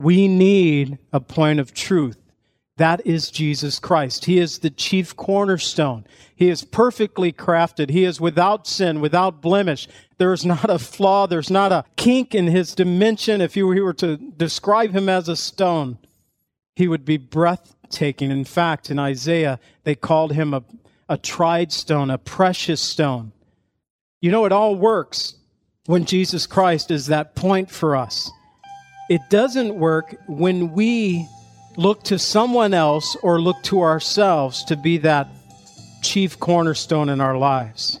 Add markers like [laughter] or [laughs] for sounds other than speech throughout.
We need a point of truth. That is Jesus Christ. He is the chief cornerstone. He is perfectly crafted. He is without sin, without blemish. There is not a flaw. There's not a kink in his dimension. If you were to describe him as a stone, he would be breathtaking. In fact, in Isaiah, they called him a, a tried stone, a precious stone. You know, it all works when Jesus Christ is that point for us. It doesn't work when we look to someone else or look to ourselves to be that chief cornerstone in our lives.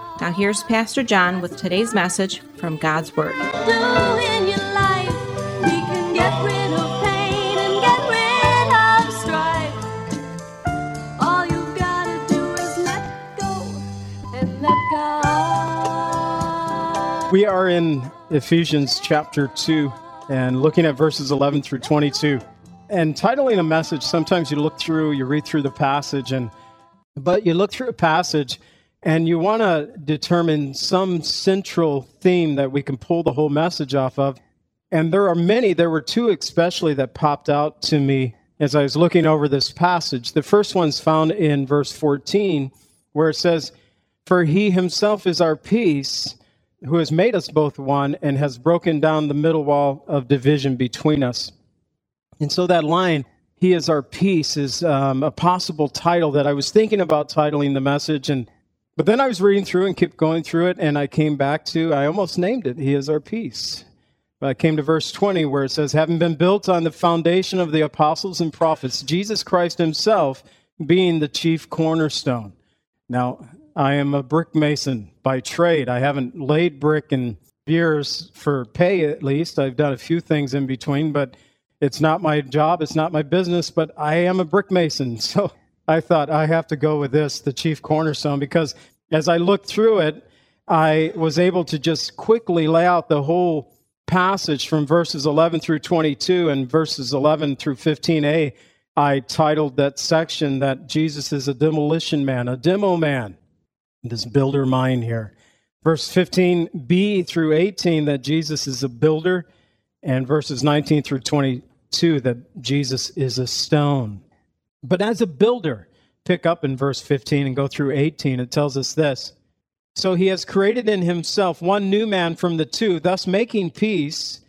Now, here's Pastor John with today's message from God's Word. do in your life. We can get rid of pain and get rid of strife. All you've gotta do is let go and let God. We are in Ephesians chapter 2 and looking at verses 11 through 22. And titling a message, sometimes you look through, you read through the passage, and but you look through a passage and you want to determine some central theme that we can pull the whole message off of. And there are many, there were two especially that popped out to me as I was looking over this passage. The first one's found in verse 14, where it says, For he himself is our peace, who has made us both one and has broken down the middle wall of division between us. And so that line, He is our peace, is um, a possible title that I was thinking about titling the message. And but then I was reading through and kept going through it, and I came back to, I almost named it, He is our peace. But I came to verse 20 where it says, Having been built on the foundation of the apostles and prophets, Jesus Christ Himself being the chief cornerstone. Now, I am a brick mason by trade. I haven't laid brick in years for pay, at least. I've done a few things in between, but it's not my job, it's not my business, but I am a brick mason. [laughs] So I thought I have to go with this, the chief cornerstone, because as I looked through it, I was able to just quickly lay out the whole passage from verses 11 through 22 and verses 11 through 15a. I titled that section that Jesus is a demolition man, a demo man, this builder mind here. Verse 15b through 18 that Jesus is a builder, and verses 19 through 22 that Jesus is a stone. But as a builder, pick up in verse 15 and go through 18, it tells us this. So he has created in himself one new man from the two, thus making peace,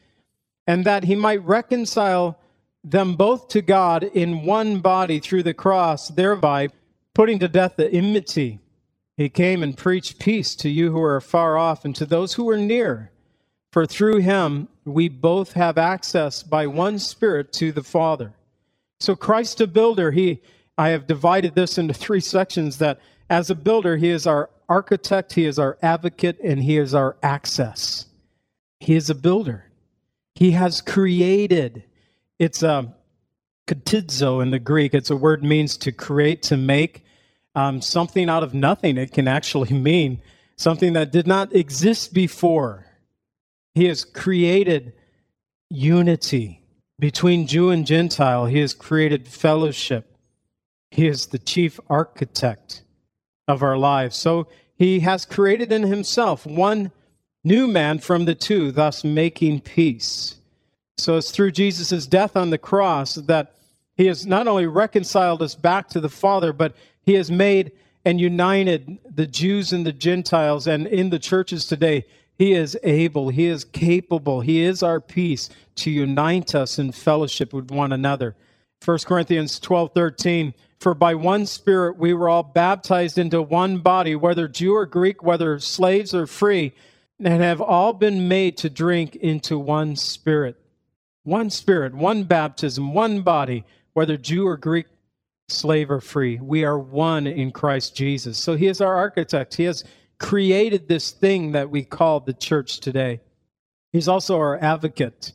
and that he might reconcile them both to God in one body through the cross, thereby putting to death the enmity. He came and preached peace to you who are far off and to those who are near. For through him we both have access by one Spirit to the Father. So Christ a builder, he I have divided this into three sections that as a builder, he is our architect, he is our advocate, and he is our access. He is a builder. He has created. It's a katidzo in the Greek. It's a word means to create, to make um, something out of nothing. It can actually [laughs] mean something that did not exist before. He has created unity between Jew and Gentile. He has created fellowship. He is the chief architect of our lives. So he has created in himself one new man from the two, thus making peace. So it's through Jesus' death on the cross that he has not only reconciled us back to the Father, but he has made and united the Jews and the Gentiles. And in the churches today, he is able, he is capable, he is our peace to unite us in fellowship with one another. 1 Corinthians 12 13. For by one Spirit we were all baptized into one body, whether Jew or Greek, whether slaves or free, and have all been made to drink into one Spirit. One Spirit, one baptism, one body, whether Jew or Greek, slave or free. We are one in Christ Jesus. So He is our architect. He has created this thing that we call the church today. He's also our advocate.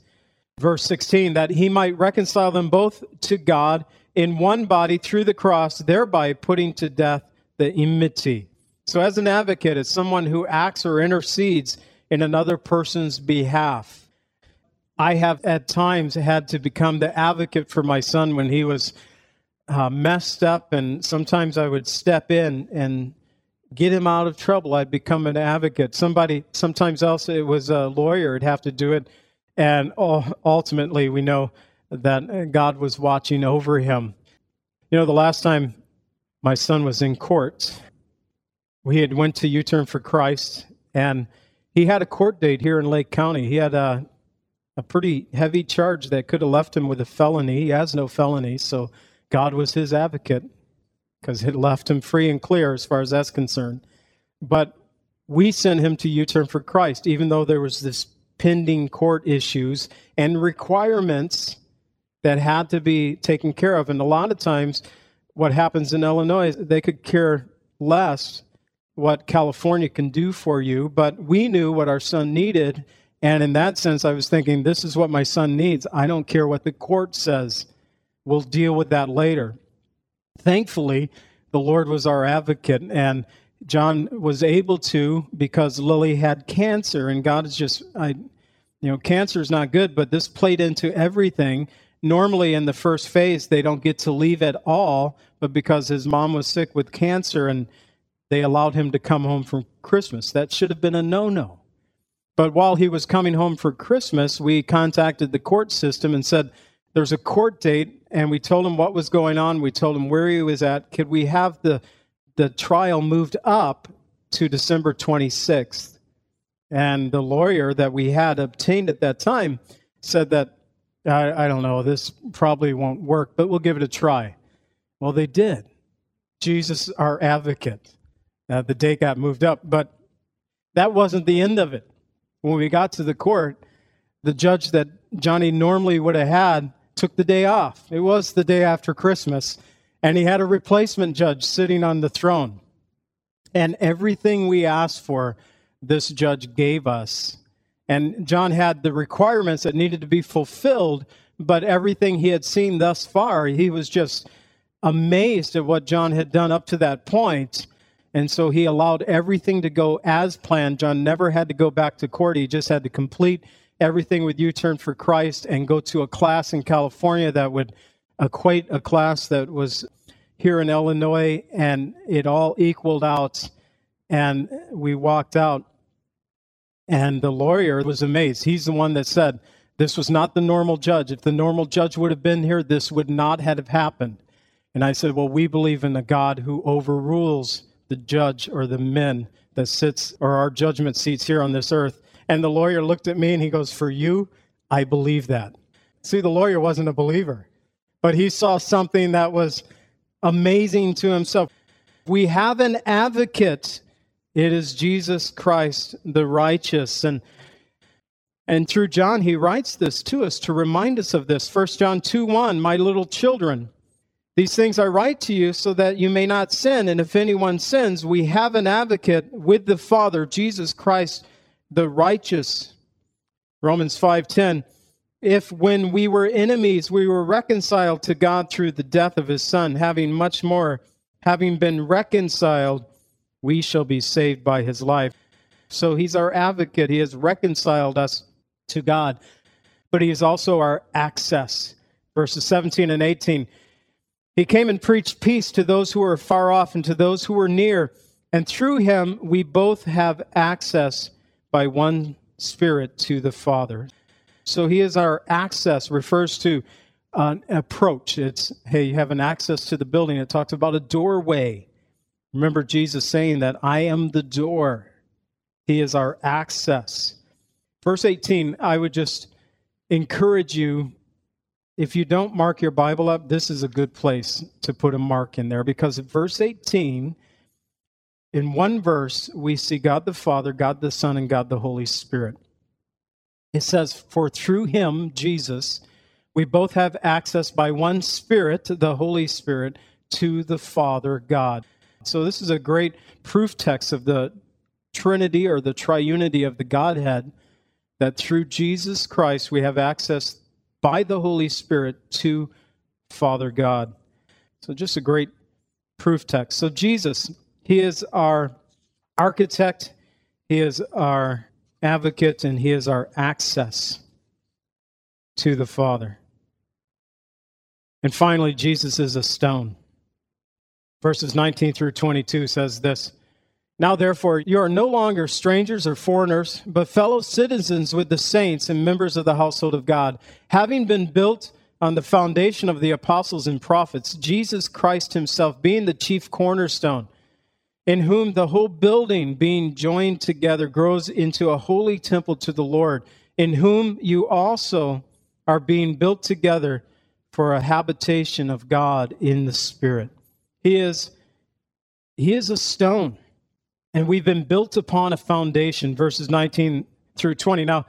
Verse 16, that He might reconcile them both to God in one body through the cross, thereby putting to death the enmity. So, as an advocate, it's someone who acts or intercedes in another person's behalf. I have at times had to become the advocate for my son when he was uh, messed up, and sometimes I would step in and get him out of trouble. I'd become an advocate. Somebody, sometimes else, it was a lawyer would have to do it, and ultimately, we know that God was watching over him. You know, the last time my son was in court, we had went to U-turn for Christ, and he had a court date here in Lake County. He had a a pretty heavy charge that could have left him with a felony. He has no felony, so God was his advocate because it left him free and clear as far as that's concerned. But we sent him to U-turn for Christ, even though there was this pending court issues and requirements that had to be taken care of. And a lot of times, what happens in Illinois, they could care less what California can do for you, but we knew what our son needed. And in that sense, I was thinking, this is what my son needs. I don't care what the court says. We'll deal with that later. Thankfully, the Lord was our advocate, and John was able to because Lily had cancer, and God is just, I, you know, cancer is not good, but this played into everything. Normally in the first phase they don't get to leave at all but because his mom was sick with cancer and they allowed him to come home from christmas that should have been a no-no. But while he was coming home for christmas we contacted the court system and said there's a court date and we told him what was going on. We told him where he was at. Could we have the the trial moved up to december 26th and the lawyer that we had obtained at that time said that I, I don't know, this probably won't work, but we'll give it a try. Well, they did. Jesus, our advocate. Uh, the date got moved up, but that wasn't the end of it. When we got to the court, the judge that Johnny normally would have had took the day off. It was the day after Christmas, and he had a replacement judge sitting on the throne. And everything we asked for, this judge gave us. And John had the requirements that needed to be fulfilled, but everything he had seen thus far, he was just amazed at what John had done up to that point. And so he allowed everything to go as planned. John never had to go back to court. He just had to complete everything with U-turn for Christ and go to a class in California that would equate a class that was here in Illinois. And it all equaled out. And we walked out and the lawyer was amazed. He's the one that said, This was not the normal judge. If the normal judge would have been here, this would not have happened. And I said, Well, we believe in a God who overrules the judge or the men that sits or our judgment seats here on this earth. And the lawyer looked at me and he goes, For you, I believe that. See, the lawyer wasn't a believer, but he saw something that was amazing to himself. We have an advocate it is Jesus Christ, the righteous. And, and through John, he writes this to us to remind us of this. 1 John 2 1, my little children, these things I write to you so that you may not sin. And if anyone sins, we have an advocate with the Father, Jesus Christ, the righteous. Romans 5:10 If when we were enemies we were reconciled to God through the death of his son having much more having been reconciled we shall be saved by his life. So he's our advocate. He has reconciled us to God, but he is also our access. Verses 17 and 18. He came and preached peace to those who were far off and to those who were near. And through him, we both have access by one Spirit to the Father. So he is our access, refers to an approach. It's, hey, you have an access to the building. It talks about a doorway. Remember Jesus saying that I am the door, He is our access. Verse 18, I would just encourage you if you don't mark your Bible up, this is a good place to put a mark in there because verse 18, in one verse, we see God the Father, God the Son, and God the Holy Spirit. It says, For through him, Jesus, we both have access by one Spirit, the Holy Spirit, to the Father God. So, this is a great proof text of the Trinity or the triunity of the Godhead that through Jesus Christ we have access by the Holy Spirit to Father God. So, just a great proof text. So, Jesus, He is our architect, He is our advocate, and He is our access to the Father. And finally, Jesus is a stone. Verses 19 through 22 says this Now, therefore, you are no longer strangers or foreigners, but fellow citizens with the saints and members of the household of God, having been built on the foundation of the apostles and prophets, Jesus Christ himself being the chief cornerstone, in whom the whole building being joined together grows into a holy temple to the Lord, in whom you also are being built together for a habitation of God in the Spirit. He is, he is a stone, and we've been built upon a foundation, verses 19 through 20. Now,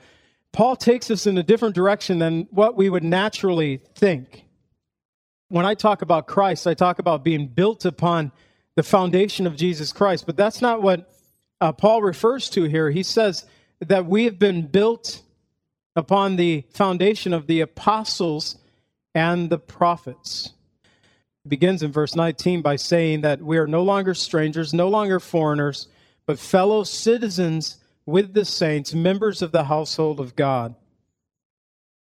Paul takes us in a different direction than what we would naturally think. When I talk about Christ, I talk about being built upon the foundation of Jesus Christ, but that's not what uh, Paul refers to here. He says that we have been built upon the foundation of the apostles and the prophets It begins in verse 19 by saying that we are no longer strangers, no longer foreigners, but fellow citizens with the saints, members of the household of God.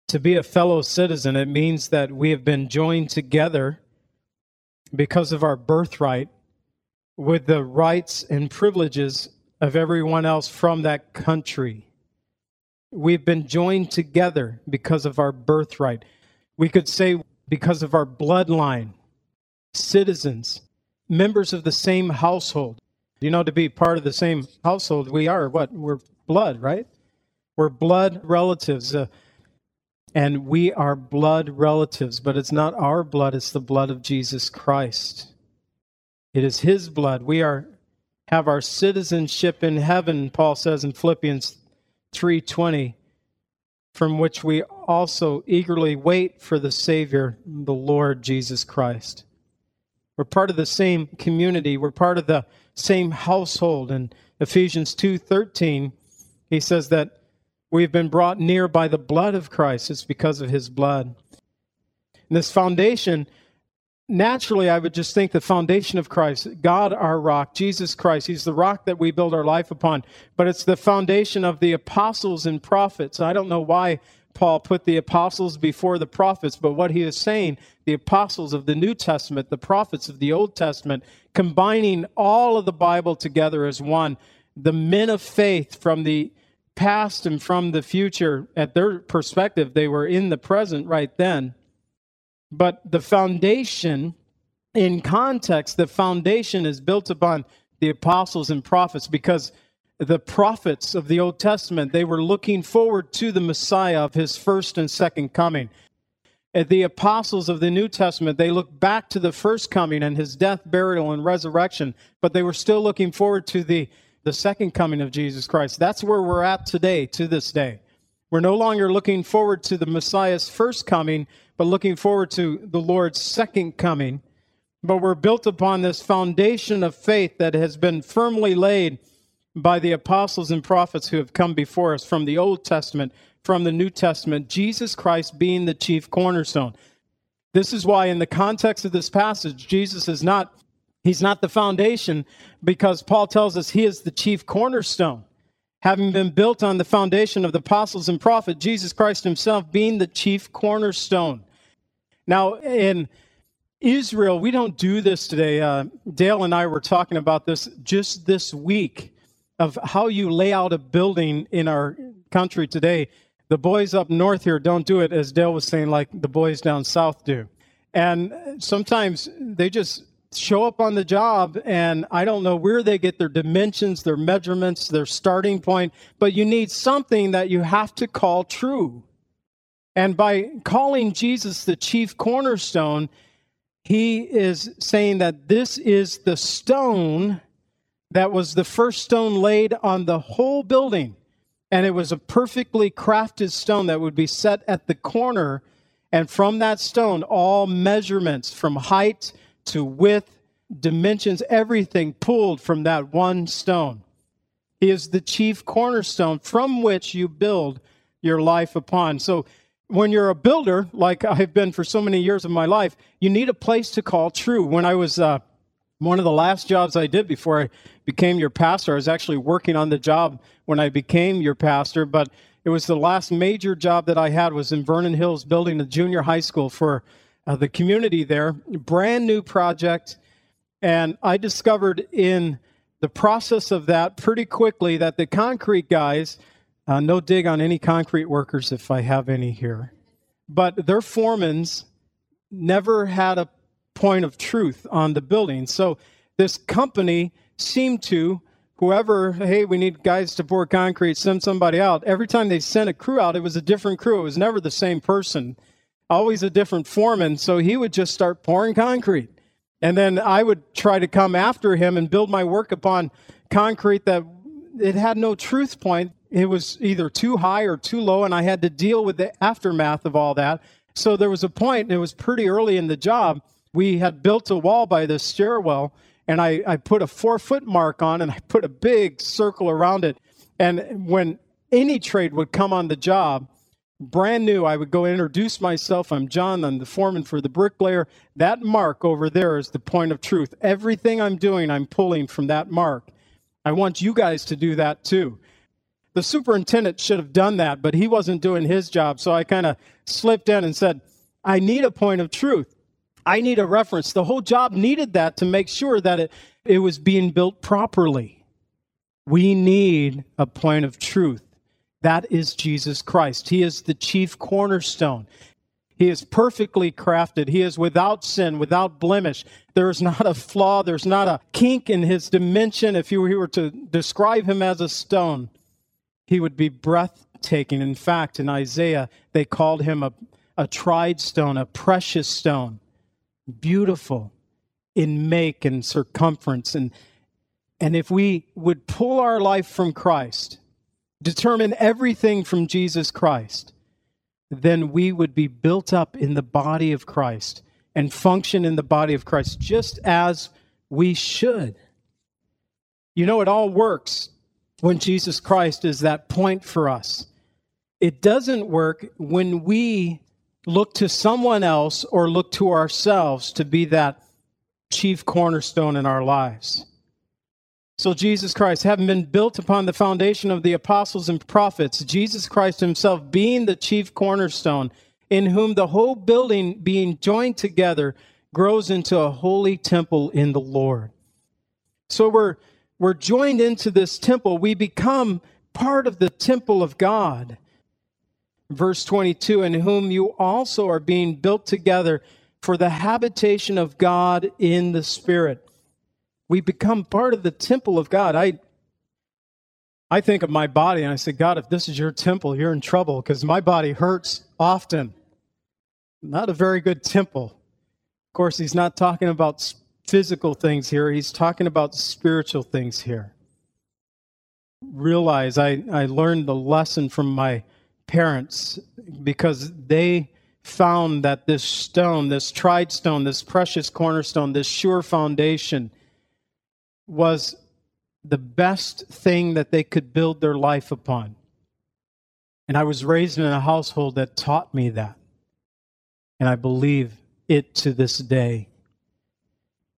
To be a fellow citizen, it means that we have been joined together because of our birthright with the rights and privileges of everyone else from that country. We've been joined together because of our birthright. We could say because of our bloodline citizens, members of the same household. You know, to be part of the same household, we are what? We're blood, right? We're blood relatives. Uh, and we are blood relatives, but it's not our blood, it's the blood of Jesus Christ. It is his blood. We are have our citizenship in heaven, Paul says in Philippians 3:20, from which we also eagerly wait for the Savior, the Lord Jesus Christ. We're part of the same community. We're part of the same household. In Ephesians 2:13, he says that we've been brought near by the blood of Christ. It's because of his blood. And this foundation, naturally, I would just think the foundation of Christ, God our rock, Jesus Christ, he's the rock that we build our life upon. But it's the foundation of the apostles and prophets. I don't know why Paul put the apostles before the prophets, but what he is saying, the apostles of the New Testament, the prophets of the Old Testament, combining all of the Bible together as one, the men of faith from the past and from the future, at their perspective, they were in the present right then. But the foundation, in context, the foundation is built upon the apostles and prophets because the prophets of the Old Testament, they were looking forward to the Messiah of his first and second coming. The apostles of the New Testament, they look back to the first coming and his death, burial, and resurrection, but they were still looking forward to the, the second coming of Jesus Christ. That's where we're at today, to this day. We're no longer looking forward to the Messiah's first coming, but looking forward to the Lord's second coming. But we're built upon this foundation of faith that has been firmly laid by the apostles and prophets who have come before us from the Old Testament, from the New Testament, Jesus Christ being the chief cornerstone. This is why, in the context of this passage, Jesus is not. He's not the foundation because Paul tells us he is the chief cornerstone. Having been built on the foundation of the apostles and prophet, Jesus Christ himself being the chief cornerstone. Now, in Israel, we don't do this today. Uh, Dale and I were talking about this just this week of how you lay out a building in our country today. The boys up north here don't do it, as Dale was saying, like the boys down south do. And sometimes they just show up on the job, and I don't know where they get their dimensions, their measurements, their starting point, but you need something that you have to call true. And by calling Jesus the chief cornerstone, he is saying that this is the stone that was the first stone laid on the whole building. And it was a perfectly crafted stone that would be set at the corner. And from that stone, all measurements from height to width, dimensions, everything pulled from that one stone. He is the chief cornerstone from which you build your life upon. So when you're a builder, like I've been for so many years of my life, you need a place to call true. When I was uh, one of the last jobs I did before I became your pastor, I was actually working on the job when I became your pastor, but it was the last major job that I had was in Vernon Hills building a junior high school for uh, the community there. Brand new project. And I discovered in the process of that pretty quickly that the concrete guys, uh, no dig on any concrete workers if I have any here, but their foremans never had a point of truth on the building. So this company seemed to whoever, hey, we need guys to pour concrete, send somebody out. Every time they sent a crew out, it was a different crew. It was never the same person, always a different foreman. So he would just start pouring concrete. And then I would try to come after him and build my work upon concrete that it had no truth point. It was either too high or too low, and I had to deal with the aftermath of all that. So there was a point, it was pretty early in the job. We had built a wall by the stairwell, and I, I put a four foot mark on and I put a big circle around it. And when any trade would come on the job, brand new, I would go introduce myself. I'm John, I'm the foreman for the bricklayer. That mark over there is the point of truth. Everything I'm doing, I'm pulling from that mark. I want you guys to do that too. The superintendent should have done that, but he wasn't doing his job. So I kind of slipped in and said, I need a point of truth. I need a reference. The whole job needed that to make sure that it, it was being built properly. We need a point of truth. That is Jesus Christ. He is the chief cornerstone. He is perfectly crafted. He is without sin, without blemish. There is not a flaw. There's not a kink in his dimension. If you were to describe him as a stone, he would be breathtaking. In fact, in Isaiah, they called him a, a tried stone, a precious stone beautiful in make and circumference. And, and if we would pull our life from Christ, determine everything from Jesus Christ, then we would be built up in the body of Christ and function in the body of Christ just as we should. You know, it all works when Jesus Christ is that point for us. It doesn't work when we look to someone else or look to ourselves to be that chief cornerstone in our lives. So, Jesus Christ, having been built upon the foundation of the apostles and prophets, Jesus Christ himself being the chief cornerstone, in whom the whole building being joined together grows into a holy temple in the Lord. So, we're, we're joined into this temple. We become part of the temple of God verse 22 in whom you also are being built together for the habitation of God in the Spirit. We become part of the temple of God. I I think of my body and I say, God, if this is your temple, you're in trouble because my body hurts often. Not a very good temple. Of course, he's not talking about physical things here, he's talking about spiritual things here. Realize I, I learned the lesson from my parents because they found that this stone, this tried stone, this precious cornerstone, this sure foundation was the best thing that they could build their life upon. And I was raised in a household that taught me that. And I believe it to this day.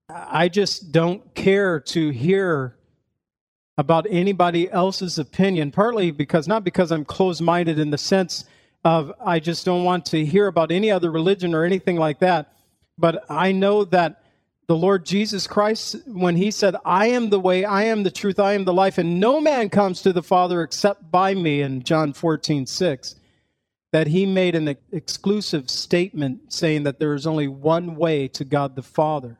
I just don't care to hear about anybody else's opinion, partly because not because I'm closed minded in the sense of I just don't want to hear about any other religion or anything like that, but I know that the Lord Jesus Christ, when he said, I am the way, I am the truth, I am the life, and no man comes to the Father except by me, in John 14, 6, that he made an exclusive statement saying that there is only one way to God the Father.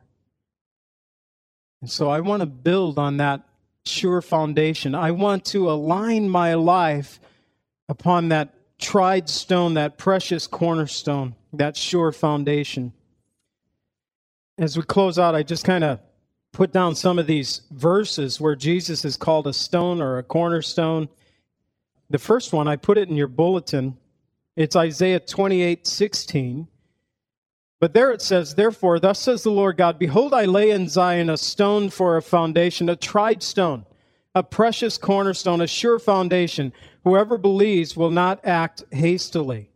And so I want to build on that sure foundation. I want to align my life upon that tried stone, that precious cornerstone, that sure foundation. As we close out, I just kind of put down some of these verses where Jesus is called a stone or a cornerstone. The first one, I put it in your bulletin. It's Isaiah 28 16. But there it says, Therefore, thus says the Lord God, Behold, I lay in Zion a stone for a foundation, a tried stone, a precious cornerstone, a sure foundation. Whoever believes will not act hastily.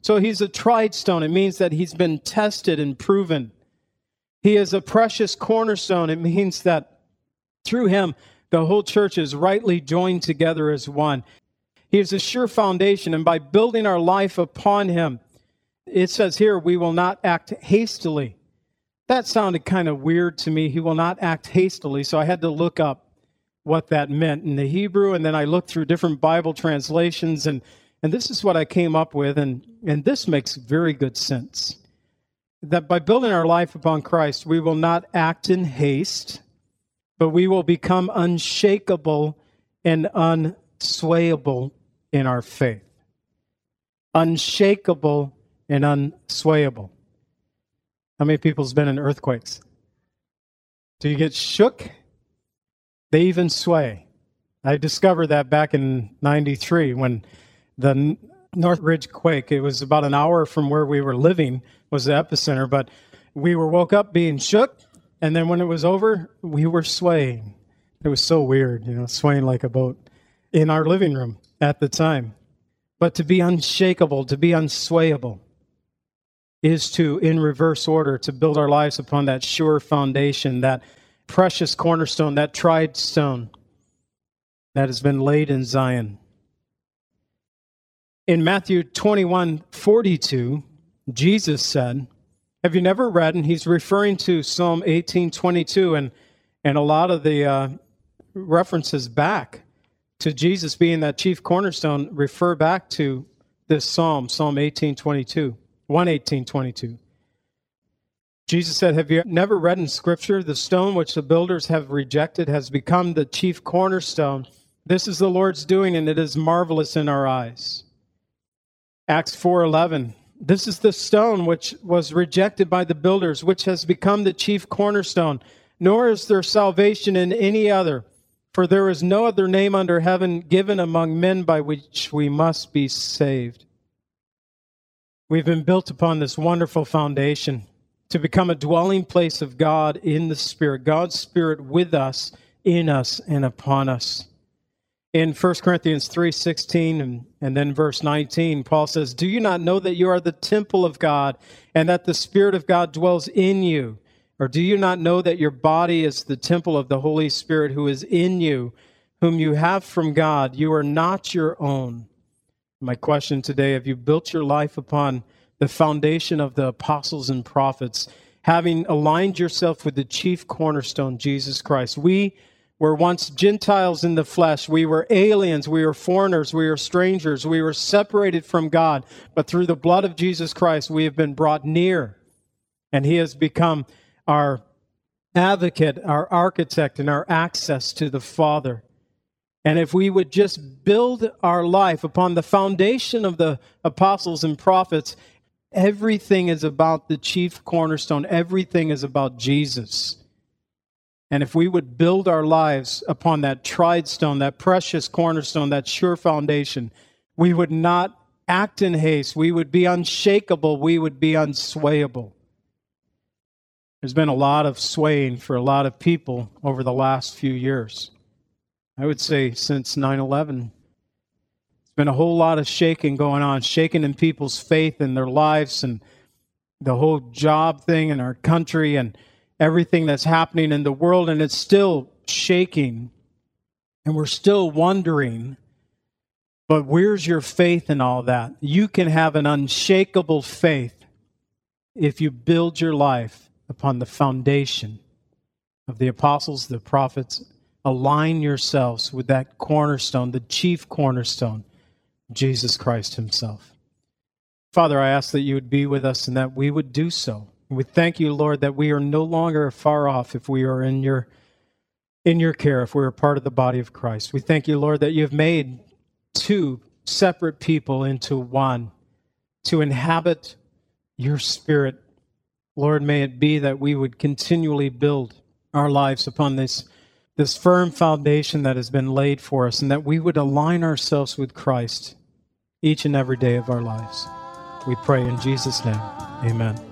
So he's a tried stone. It means that he's been tested and proven. He is a precious cornerstone. It means that through him, the whole church is rightly joined together as one. He is a sure foundation, and by building our life upon him, it says here, we will not act hastily. That sounded kind of weird to me. He will not act hastily. So I had to look up what that meant in the Hebrew, and then I looked through different Bible translations, and, and this is what I came up with, and, and this makes very good sense. That by building our life upon Christ, we will not act in haste, but we will become unshakable and unswayable in our faith. Unshakable and unswayable. How many people's been in earthquakes? Do you get shook? They even sway. I discovered that back in 93 when the Northridge quake, it was about an hour from where we were living, was the epicenter, but we were woke up being shook, and then when it was over, we were swaying. It was so weird, you know, swaying like a boat in our living room at the time. But to be unshakable, to be unswayable, is to, in reverse order, to build our lives upon that sure foundation, that precious cornerstone, that tried stone that has been laid in Zion. In Matthew 21 42, Jesus said, Have you never read? And he's referring to Psalm 18 22 and, and a lot of the uh, references back to Jesus being that chief cornerstone refer back to this psalm, Psalm 18 22. 11822. Jesus said, Have you never read in Scripture, the stone which the builders have rejected has become the chief cornerstone? This is the Lord's doing, and it is marvelous in our eyes. Acts 4:11. This is the stone which was rejected by the builders, which has become the chief cornerstone. Nor is there salvation in any other, for there is no other name under heaven given among men by which we must be saved. We've been built upon this wonderful foundation to become a dwelling place of God in the Spirit, God's Spirit with us, in us, and upon us. In 1 Corinthians 3:16 and, and then verse 19, Paul says, "Do you not know that you are the temple of God and that the Spirit of God dwells in you? Or do you not know that your body is the temple of the Holy Spirit who is in you, whom you have from God? You are not your own." My question today have you built your life upon the foundation of the apostles and prophets, having aligned yourself with the chief cornerstone, Jesus Christ? We were once Gentiles in the flesh. We were aliens. We were foreigners. We were strangers. We were separated from God. But through the blood of Jesus Christ, we have been brought near. And He has become our advocate, our architect, and our access to the Father. And if we would just build our life upon the foundation of the apostles and prophets, everything is about the chief cornerstone, everything is about Jesus. And if we would build our lives upon that tried stone, that precious cornerstone, that sure foundation, we would not act in haste. We would be unshakable. We would be unswayable. There's been a lot of swaying for a lot of people over the last few years. I would say since 9 11. It's been a whole lot of shaking going on, shaking in people's faith in their lives and the whole job thing in our country and everything that's happening in the world. And it's still shaking. And we're still wondering, but where's your faith in all that? You can have an unshakable faith if you build your life upon the foundation of the apostles, the prophets, align yourselves with that cornerstone, the chief cornerstone, Jesus Christ Himself. Father, I ask that you would be with us and that we would do so. We thank you, Lord, that we are no longer far off if we are in your in your care, if we are part of the body of Christ. We thank you, Lord, that you have made two separate people into one to inhabit your spirit. Lord, may it be that we would continually build our lives upon this, this firm foundation that has been laid for us, and that we would align ourselves with Christ each and every day of our lives. We pray in Jesus' name. Amen.